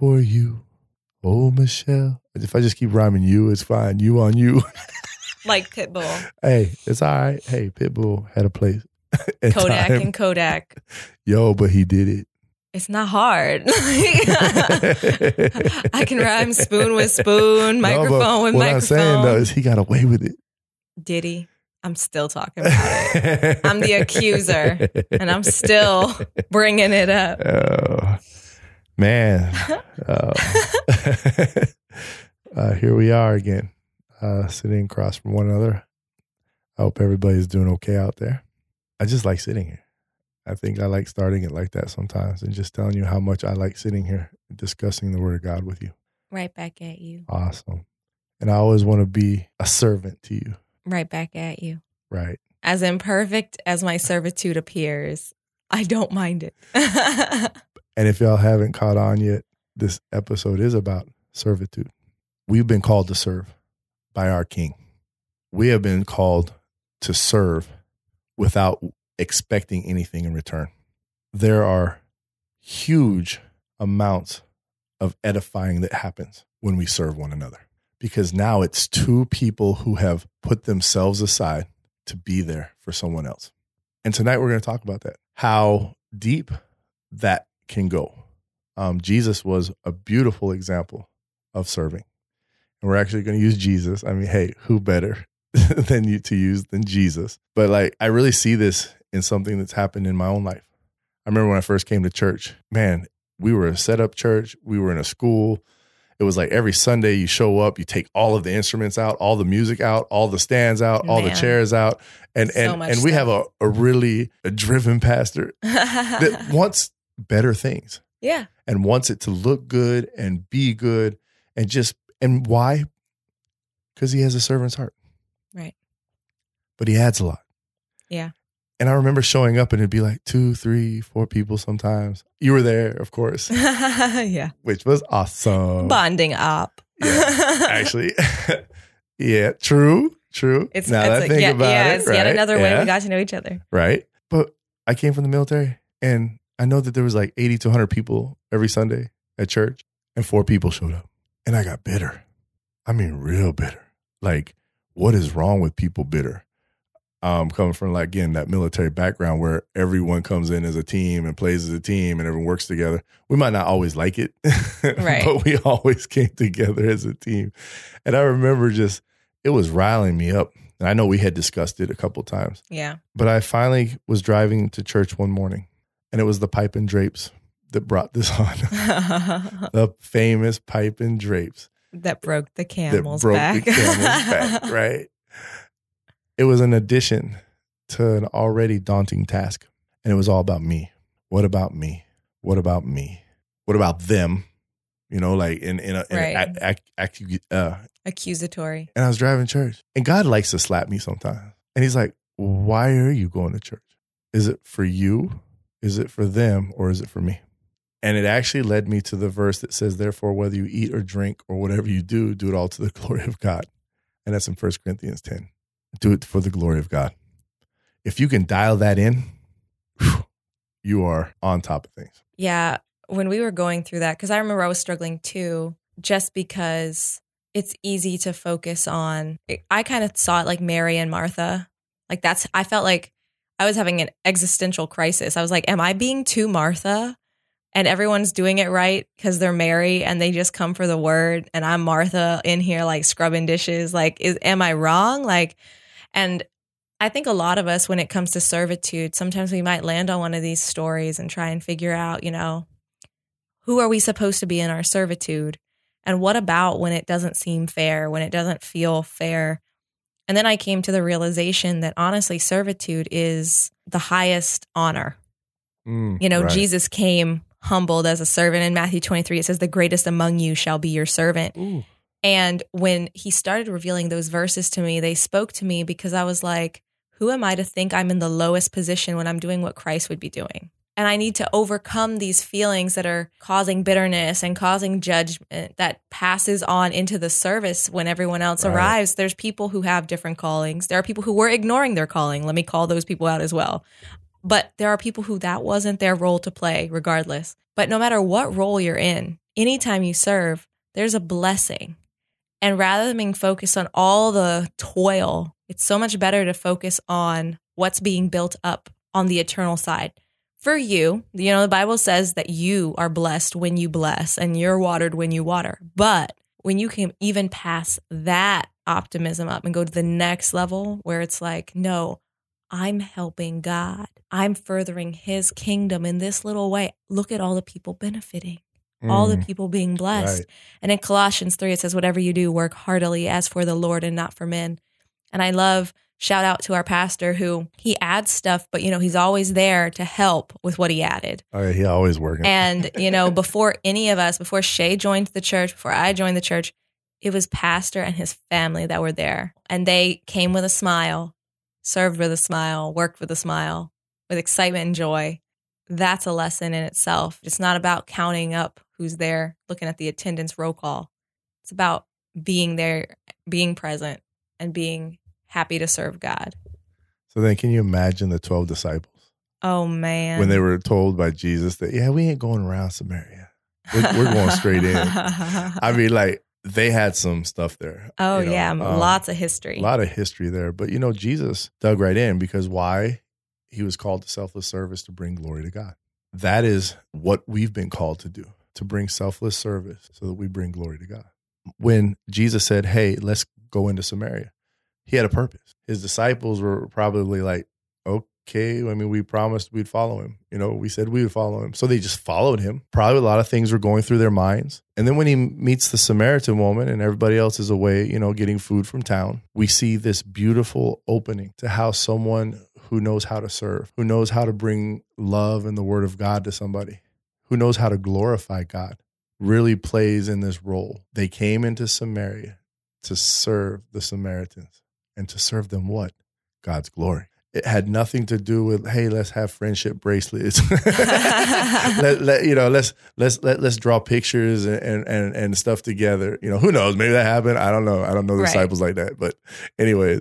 my heart beats for you. Oh, Michelle. If I just keep rhyming you, it's fine. You on you. like Pitbull, hey, it's all right. Hey, Pitbull had a place. Kodak, time. and Kodak. Yo, but he did it. It's not hard. I can rhyme spoon with spoon, No, microphone with what microphone. I'm saying though is he got away with it. Diddy, I'm still talking about it. I'm the accuser, and I'm still bringing it up. Oh, man. Oh. uh, here we are again, uh, sitting across from one another. I hope everybody's doing okay out there. I just like sitting here. I think I like starting it like that sometimes and just telling you how much I like sitting here discussing the Word of God with you. Right back at you. Awesome. And I always want to be a servant to you, Right back at you. right? As imperfect as my servitude appears, I don't mind it. And if y'all haven't caught on yet, this episode is about servitude. We've been called to serve by our King. We have been called to serve without expecting anything in return. There are huge amounts of edifying that happens when we serve one another because now it's two people who have put themselves aside to be there for someone else. And tonight we're going to talk about that. How deep that can go. Um, Jesus was a beautiful example of serving. And we're actually going to use Jesus. I mean, hey, who better than you to use than Jesus? But like, I really see this in something that's happened in my own life. I remember when I first came to church, man, we were a set up church. We were in a school. It was like every Sunday you show up, you take all of the instruments out, all the music out, all the stands out, all the chairs out. And So and and we have a, a really a driven pastor that wants better things yeah. and wants it to look good and be good and just and why because he has a servant's heart Right. but he adds a lot Yeah. and i remember showing up and it'd be like two three four people sometimes you were there of course yeah. which was awesome Bonding up. Yeah, actually yeah true true it's, now it's that I like, think yeah, about yeah, it it's yet right? another way Yeah. we got to know each other. right but i came from the military and i know that there was like 80 to 100 people every sunday at church and four people showed up and i got bitter. I mean real bitter. Like what is wrong with people bitter? Um coming from like again that military background where everyone comes in as a team and plays as a team and everyone works together. We might not always like it Right. but we always came together as a team. And i remember just it was riling me up. And i know we had discussed it a couple times. Yeah. but I finally was driving to church one morning, and it was the pipe and drapes that brought this on. the famous pipe and drapes that broke the that camel's broke back. the camel's back, right? It was an addition to an already daunting task, and it was all about me. What about me? What about me? What about them? You know, like in in a, in Right. a, ac- ac- uh, Accusatory. and I was driving church. And God likes to slap me sometimes. And he's like, Why are you going to church? Is it for you? Is it for them? Or is it for me? And it actually led me to the verse that says, Therefore, whether you eat or drink or whatever you do, do it all to the glory of God. And that's in 1 Corinthians 10. Do it for the glory of God. If you can dial that in, you are on top of things. Yeah. When we were going through that, because I remember I was struggling too, just because it's easy to focus on. I kind of saw it like Mary and Martha. Like that's, I felt like I was having an existential crisis. I was like, am I being too Martha? And everyone's doing it right because they're Mary and they just come for the word. And I'm Martha in here, like scrubbing dishes. Like, is, am I wrong? Like, and I think a lot of us, when it comes to servitude, sometimes we might land on one of these stories and try and figure out, you know, who are we supposed to be in our servitude? And what about when it doesn't seem fair, when it doesn't feel fair? And then I came to the realization that honestly, servitude is the highest honor. Mm, You know, right. Jesus came humbled as a servant. In Matthew 23, it says, The greatest among you shall be your servant. Ooh. And when he started revealing those verses to me, they spoke to me because I was like, who am I to think I'm in the lowest position when I'm doing what Christ would be doing? And I need to overcome these feelings that are causing bitterness and causing judgment that passes on into the service when everyone else Right. arrives. There's people who have different callings. There are people who were ignoring their calling. Let me call those people out as well. But there are people who that wasn't their role to play, regardless. But no matter what role you're in, anytime you serve, there's a blessing. And rather than being focused on all the toil, it's so much better to focus on what's being built up on the eternal side. For you, you know, the Bible says that you are blessed when you bless and you're watered when you water. But when you can even pass that optimism up and go to the next level where it's like, no, I'm helping God. I'm furthering his kingdom in this little way. Look at all the people benefiting, all the Mm, people being blessed. right. And in Colossians 3, it says, whatever you do, work heartily as for the Lord and not for men. And I love, shout out to our pastor who he adds stuff, but you know, he's always there to help with what he added. Oh, yeah, he always working. And, you know, before any of us, before Shay joined the church, before I joined the church, it was pastor and his family that were there. And they came with a smile, served with a smile, worked with a smile, with excitement and joy. That's a lesson in itself. It's not about counting up who's there, looking at the attendance roll call. It's about being there, being present, and being happy to serve God. so then, can you imagine the twelve disciples Oh, man. when they were told by Jesus that, yeah, we ain't going around Samaria. We're, we're going straight in. I mean, like they had some stuff there. oh, you know, yeah. um, lots of history. A lot of history there. But you know, Jesus dug right in because why? He was called to selfless service to bring glory to God. That is what we've been called to do, to bring selfless service so that we bring glory to God. When Jesus said, Hey, let's go into Samaria, he had a purpose. His disciples were probably like, Okay, I mean, we promised we'd follow him. You know, we said we would follow him. So they just followed him. Probably a lot of things were going through their minds. And then when he meets the Samaritan woman and everybody else is away, you know, getting food from town, we see this beautiful opening to how someone who knows how to serve, who knows how to bring love and the word of God to somebody, who knows how to glorify God, really plays in this role. They came into Samaria to serve the Samaritans and to serve them what? God's glory. It had nothing to do with, hey, let's have friendship bracelets. let, let, you know, let's let's let, let's draw pictures and, and and stuff together. You know, who knows? Maybe that happened. I don't know. I don't know the Right. disciples like that. But anyways,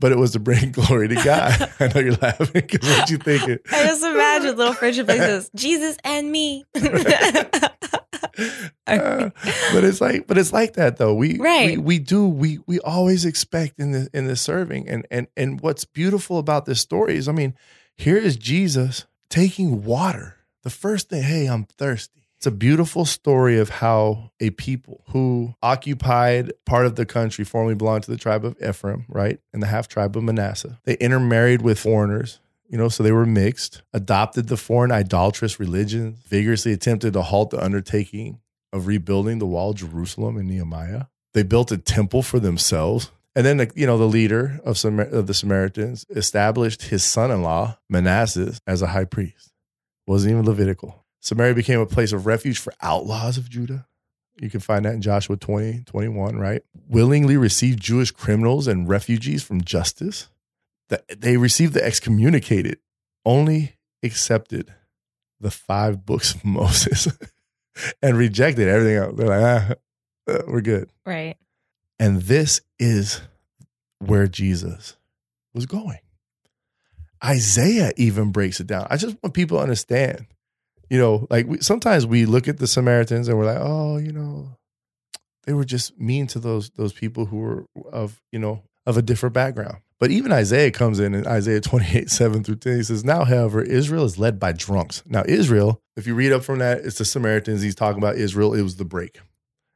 but it was to bring glory to God. I know you're laughing because what you thinking. I just imagine little friendship places. Jesus and me. Uh, but it's like, but it's like that though. We, Right. we we do we we always expect in the in the serving, and and and what's beautiful about this story is, I mean, here is Jesus taking water. The first thing, hey, I'm thirsty. It's a beautiful story of how a people who occupied part of the country formerly belonged to the tribe of Ephraim, right, and the half tribe of Manasseh. They intermarried with foreigners you know, so they were mixed, adopted the foreign idolatrous religion, vigorously attempted to halt the undertaking of rebuilding the wall of Jerusalem in Nehemiah. They built a temple for themselves. And then, you know, the leader of, Samar- of the Samaritans established his son in law, Manasseh, as a high priest. Wasn't even Levitical. Samaria became a place of refuge for outlaws of Judah. You can find that in Joshua 20, 21, right? Willingly received Jewish criminals and refugees from justice that they received the excommunicated, only accepted the five books of Moses and rejected everything else. They're like, ah, uh, we're good. right. And this is where Jesus was going. Isaiah even breaks it down. I just want people to understand, you know, like we, sometimes we look at the Samaritans and we're like, oh, you know, they were just mean to those those people who were of, you know, of a different background. But even Isaiah comes in in Isaiah 28, 7 through 10. He says, Now, however, Israel is led by drunks. Now, Israel, if you read up from that, it's the Samaritans. He's talking about Israel. It was the break.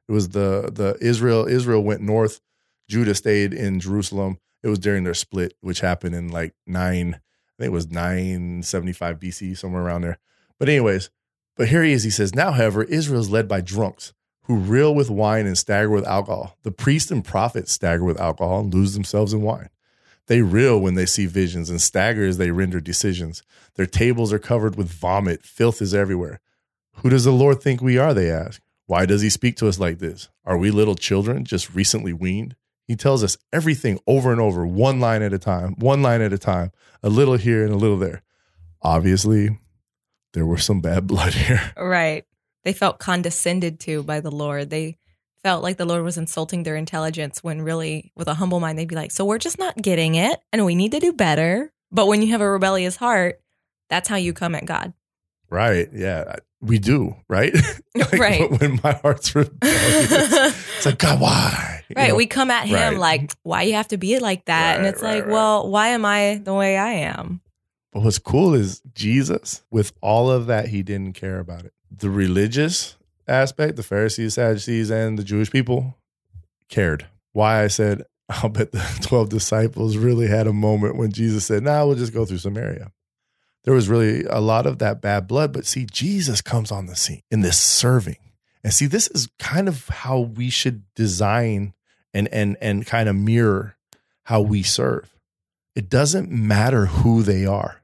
It was the the Israel, Israel went north, Judah stayed in Jerusalem. It was during their split, which happened in like nine, I think it was 975 BC, somewhere around there. But anyways, but here he is. He says, Now, however, Israel is led by drunks who reel with wine and stagger with alcohol. The priests and prophets stagger with alcohol and lose themselves in wine. They reel when they see visions and stagger as they render decisions. Their tables are covered with vomit. Filth is everywhere. Who does the Lord think we are? They ask. Why does he speak to us like this? Are we little children just recently weaned? He tells us everything over and over, one line at a time, one line at a time, a little here and a little there. Obviously, there was some bad blood here. Right. They felt condescended to by the Lord. They felt like the Lord was insulting their intelligence when really, with a humble mind, they'd be like, So we're just not getting it and we need to do better. But when you have a rebellious heart, That's how you come at God. Right. Yeah. We do, right? Like, Right. When my heart's rebellious, it's like, God, why? You Right. know? we come at him right. like, why you have to be like that? and it's right, like, right. well, why am I the way I am? But what's cool is Jesus, with all of that, he didn't care about it. The religious aspect, the Pharisees, Sadducees, and the Jewish people cared. Why I said, I'll bet the 12 disciples really had a moment when Jesus said, Nah, we'll just go through Samaria. There was really a lot of that bad blood. But see, Jesus comes on the scene in this serving. And see, this is kind of how we should design and and and kind of mirror how we serve. It doesn't matter who they are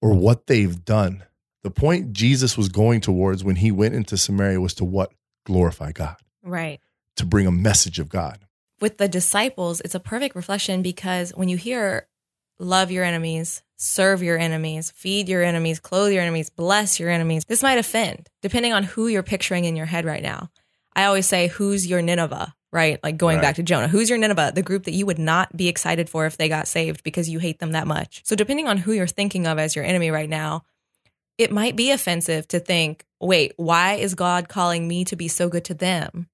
or what they've done. The point Jesus was going towards when he went into Samaria was to what? Glorify God, Right. to bring a message of God. With the disciples, it's a perfect reflection because when you hear love your enemies, serve your enemies, feed your enemies, clothe your enemies, bless your enemies, this might offend depending on who you're picturing in your head right now. I always say, who's your Nineveh? Right? Like going Right. back to Jonah. Who's your Nineveh? The group that you would not be excited for if they got saved because you hate them that much. So, depending on who you're thinking of as your enemy right now, it might be offensive to think, wait, why is God calling me to be so good to them?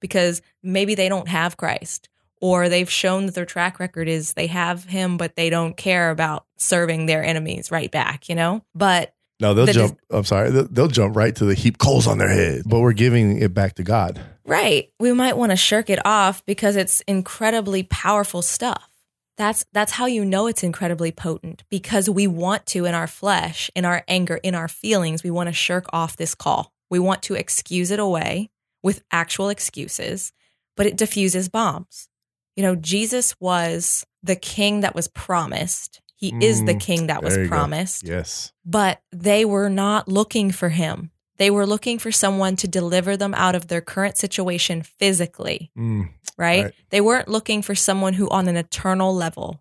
Because maybe they don't have Christ or they've shown that their track record is they have him, but they don't care about serving their enemies right back, you know? But No, they'll The jump. I'm sorry, they'll, they'll jump right to the heap coals on their head. But we're giving it back to God. Right. We might want to shirk it off because it's incredibly powerful stuff. That's that's how you know it's incredibly potent because we want to in our flesh, in our anger, in our feelings, we want to shirk off this call. We want to excuse it away with actual excuses, but it diffuses bombs. You know, Jesus was the king that was promised. He is the Mm, king that was you go. promised Yes. but they were not looking for him. They were looking for someone to deliver them out of their current situation physically, Mm, right? Right. They weren't looking for someone who, on an eternal level,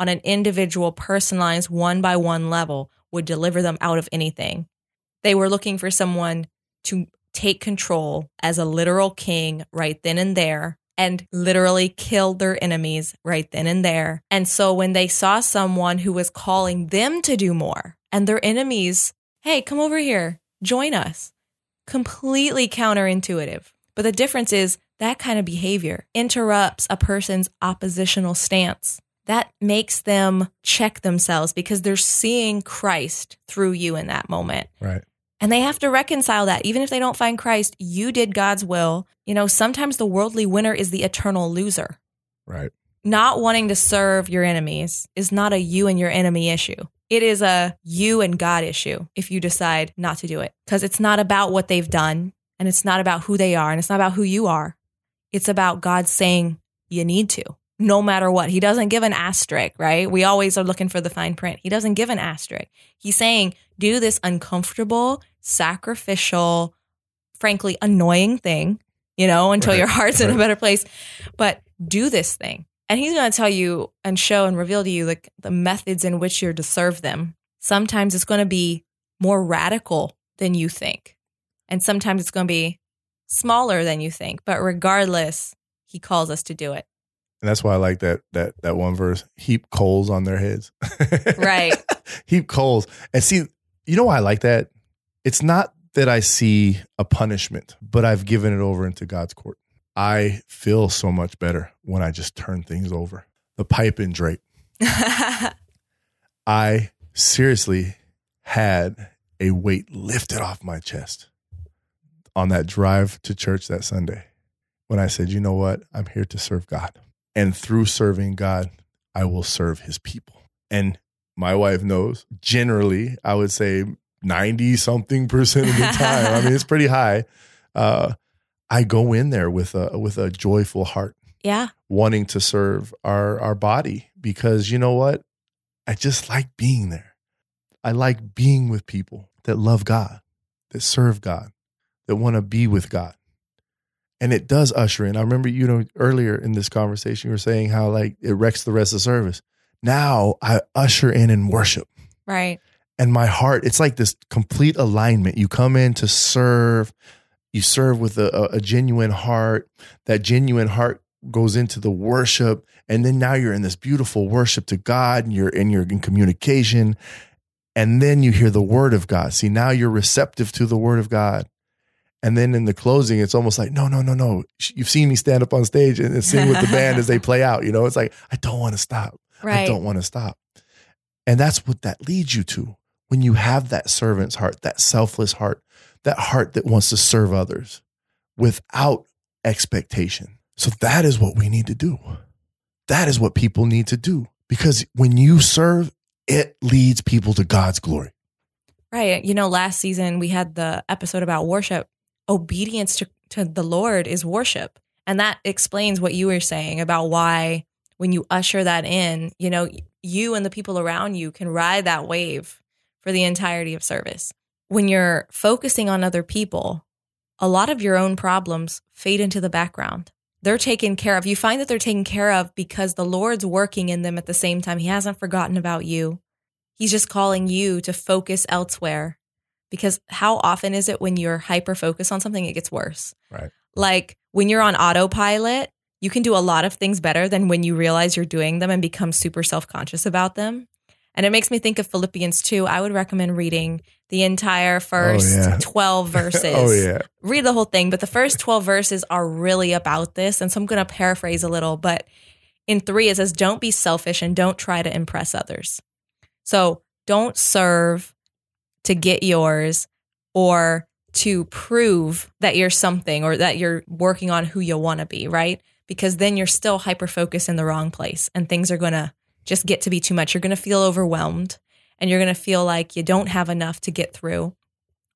on an individual, personalized, one by one level, would deliver them out of anything. They were looking for someone to take control as a literal king right then and there and literally kill their enemies right then and there. And so when they saw someone who was calling them to do more and their enemies, hey, come over here, join us, completely counterintuitive. But the difference is that kind of behavior interrupts a person's oppositional stance. That makes them check themselves because they're seeing Christ through you in that moment. right. And they have to reconcile that. Even if they don't find Christ, you did God's will. You know, sometimes the worldly winner is the eternal loser. Right. Not wanting to serve your enemies is not a you and your enemy issue. It is a you and God issue if you decide not to do it. Because it's not about what they've done and it's not about who they are and it's not about who you are. It's about God saying you need to, no matter what. He doesn't give an asterisk, right? We always are looking for the fine print. He doesn't give an asterisk. He's saying, do this uncomfortable, sacrificial, frankly, annoying thing, you know, until Right, your heart's in a better place. But do this thing. And he's going to tell you and show and reveal to you like the methods in which you're to serve them. Sometimes it's going to be more radical than you think. And sometimes it's going to be smaller than you think. But regardless, he calls us to do it. And that's why I like that that that one verse. Heap coals on their heads. Right. Heap coals. And see, you know why I like that? It's not that I see a punishment, but I've given it over into God's court. I feel so much better when I just turn things over. The pipe and drape. I seriously had a weight lifted off my chest on that drive to church that Sunday when I said, you know what? I'm here to serve God. And through serving God, I will serve his people. And my wife knows generally, I would say 90 something percent of the time. I mean, it's pretty high. Uh, I go in there with a with a joyful heart. Yeah. wanting to serve our our body because you know what? I just like being there. I like being with people that love god that serve god that want to be with god. And it does usher in. I remember you know earlier in this conversation you were saying how like it wrecks the rest of the service. Now i usher in in worship. Right. and my heart it's like this complete alignment. You come in to serve you serve with a, a- genuine heart that genuine heart goes into the worship and then now you're in this beautiful worship to god and you're in you're in communication And then you hear the word of God. See, now you're receptive to the word of God. And then in the closing, it's almost like, no, no, no, no. You've seen me stand up on stage and sing with the band as they play out. You know, it's like, I don't want to stop. Right. I don't want to stop. And that's what that leads you to when you have that servant's heart, that selfless heart, that heart that wants to serve others without expectation. So that is what we need to do. That is what people need to do because when you serve, it leads people to God's glory. Right. You know, last season we had the episode about worship. Obedience to, to the Lord is worship. And that explains what you were saying about why when you usher that in, you know, you and the people around you can ride that wave for the entirety of service. When you're focusing on other people, a lot of your own problems fade into the background. They're taken care of. You find that they're taken care of because the Lord's working in them at the same time. He hasn't forgotten about you. He's just calling you to focus elsewhere. Because how often is it when you're hyper focused on something, it gets worse? Right. Like when you're on autopilot, you can do a lot of things better than when you realize you're doing them and become super self conscious about them. And it makes me think of Philippians 2. I would recommend reading the entire oh, first yeah. 12 verses. Oh, yeah. Read the whole thing, but the first 12 verses are really about this. And so I'm going to paraphrase a little, but in three, it says, Don't be selfish and don't try to impress others. So don't serve to get yours or to prove that you're something or that you're working on who you want to be, right? Because then you're still hyper focused in the wrong place and things are going to just get to be too much. You're going to feel overwhelmed and you're going to feel like you don't have enough to get through.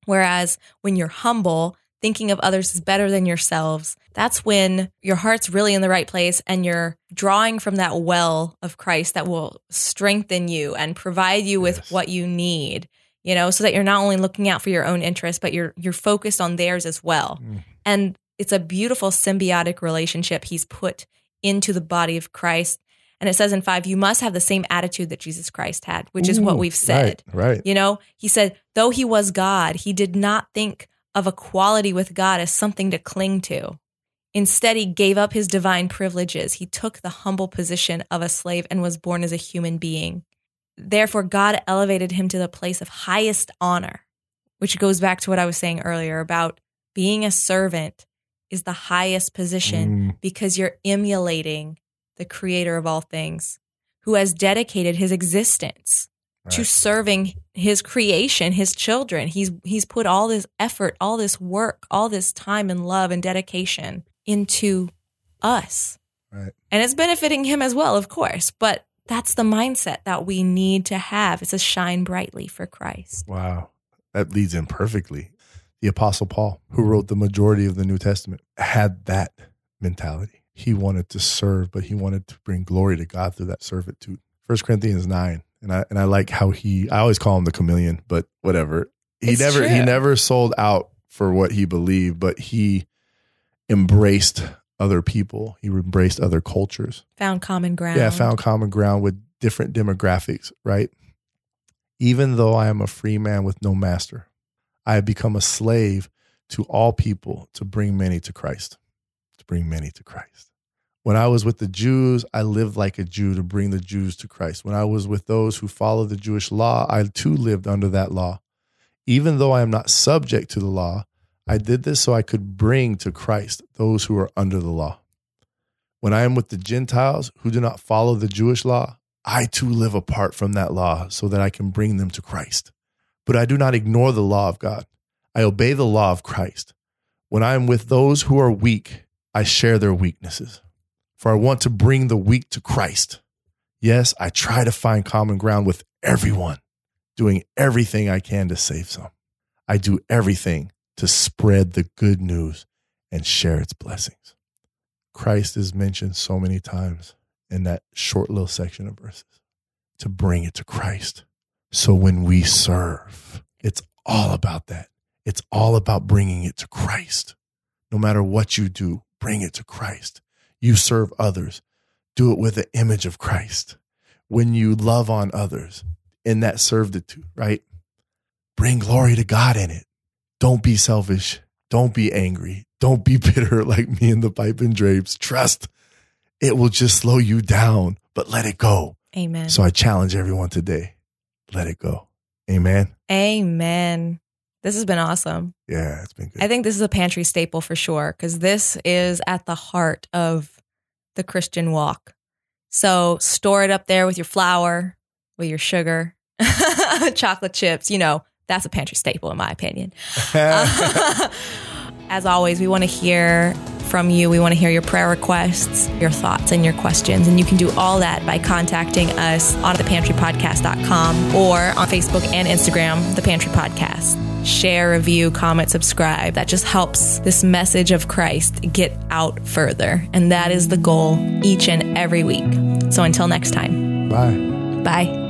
Whereas when you're humble, thinking of others is better than yourselves, that's when your heart's really in the right place and you're drawing from that well of Christ that will strengthen you and provide you with Yes. what you need, you know, so that you're not only looking out for your own interests, but you're you're focused on theirs as well. Mm. And it's a beautiful symbiotic relationship he's put into the body of Christ. And it says in 5, you must have the same attitude that Jesus Christ had, which is what we've said. Right. right. You know, he said, though he was God, he did not think of equality with God as something to cling to. Instead, he gave up his divine privileges. He took the humble position of a slave and was born as a human being. Therefore, God elevated him to the place of highest honor, which goes back to what I was saying earlier about being a servant is the highest position Mm, because you're emulating the creator of all things who has dedicated his existence to serving his creation, his children. He's he's put all this effort, all this work, all this time and love and dedication into us. Right. And it's benefiting him as well, of course, but that's the mindset that we need to have. It's to shine brightly for Christ. Wow. That leads in perfectly. The Apostle Paul, who wrote the majority of the New Testament, had that mentality. He wanted to serve, but he wanted to bring glory to God through that servitude. First Corinthians 9. And I and I like how he I always call him the chameleon, but whatever. He It's never he never sold out for what he believed, but he embraced other people. He embraced other cultures. Found common ground. Yeah, found common ground with different demographics, right? Even though I am a free man with no master, I have become a slave to all people to bring many to Christ. To bring many to Christ. When I was with the Jews, I lived like a Jew to bring the Jews to Christ. When I was with those who follow the Jewish law, I too lived under that law. Even though I am not subject to the law, I did this so I could bring to Christ those who are under the law. When I am with the Gentiles who do not follow the Jewish law, I too live apart from that law so that I can bring them to Christ. But I do not ignore the law of God. I obey the law of Christ. When I am with those who are weak, I share their weaknesses. For I want to bring the weak to Christ. Yes, I try to find common ground with everyone, doing everything I can to save some. I do everything to spread the good news and share its blessings. Christ is mentioned so many times in that short little section of verses to bring it to Christ. So when we serve, it's all about that. It's all about bringing it to Christ. No matter what you do, bring it to Christ. You serve others, do it with the image of Christ. When you love on others in that servitude, right? Bring glory to God in it. Don't be selfish. Don't be angry. Don't be bitter like me and the pipe and drapes. Trust it will just slow you down, but let it go. Amen. So I challenge everyone today let it go. Amen. Amen. This has been awesome. Yeah, it's been good. I think this is a pantry staple for sure because this is at the heart of the Christian walk. So store it up there with your flour, with your sugar, chocolate chips. You know, that's a pantry staple, in my opinion. As always, we want to hear from you. We want to hear your prayer requests, your thoughts, and your questions. And you can do all that by contacting us on thepantrypodcast.com or on Facebook and Instagram, The Pantry Podcast. Share, review, comment, subscribe. That just helps this message of Christ get out further. And that is the goal each and every week. So until next time, Bye. bye.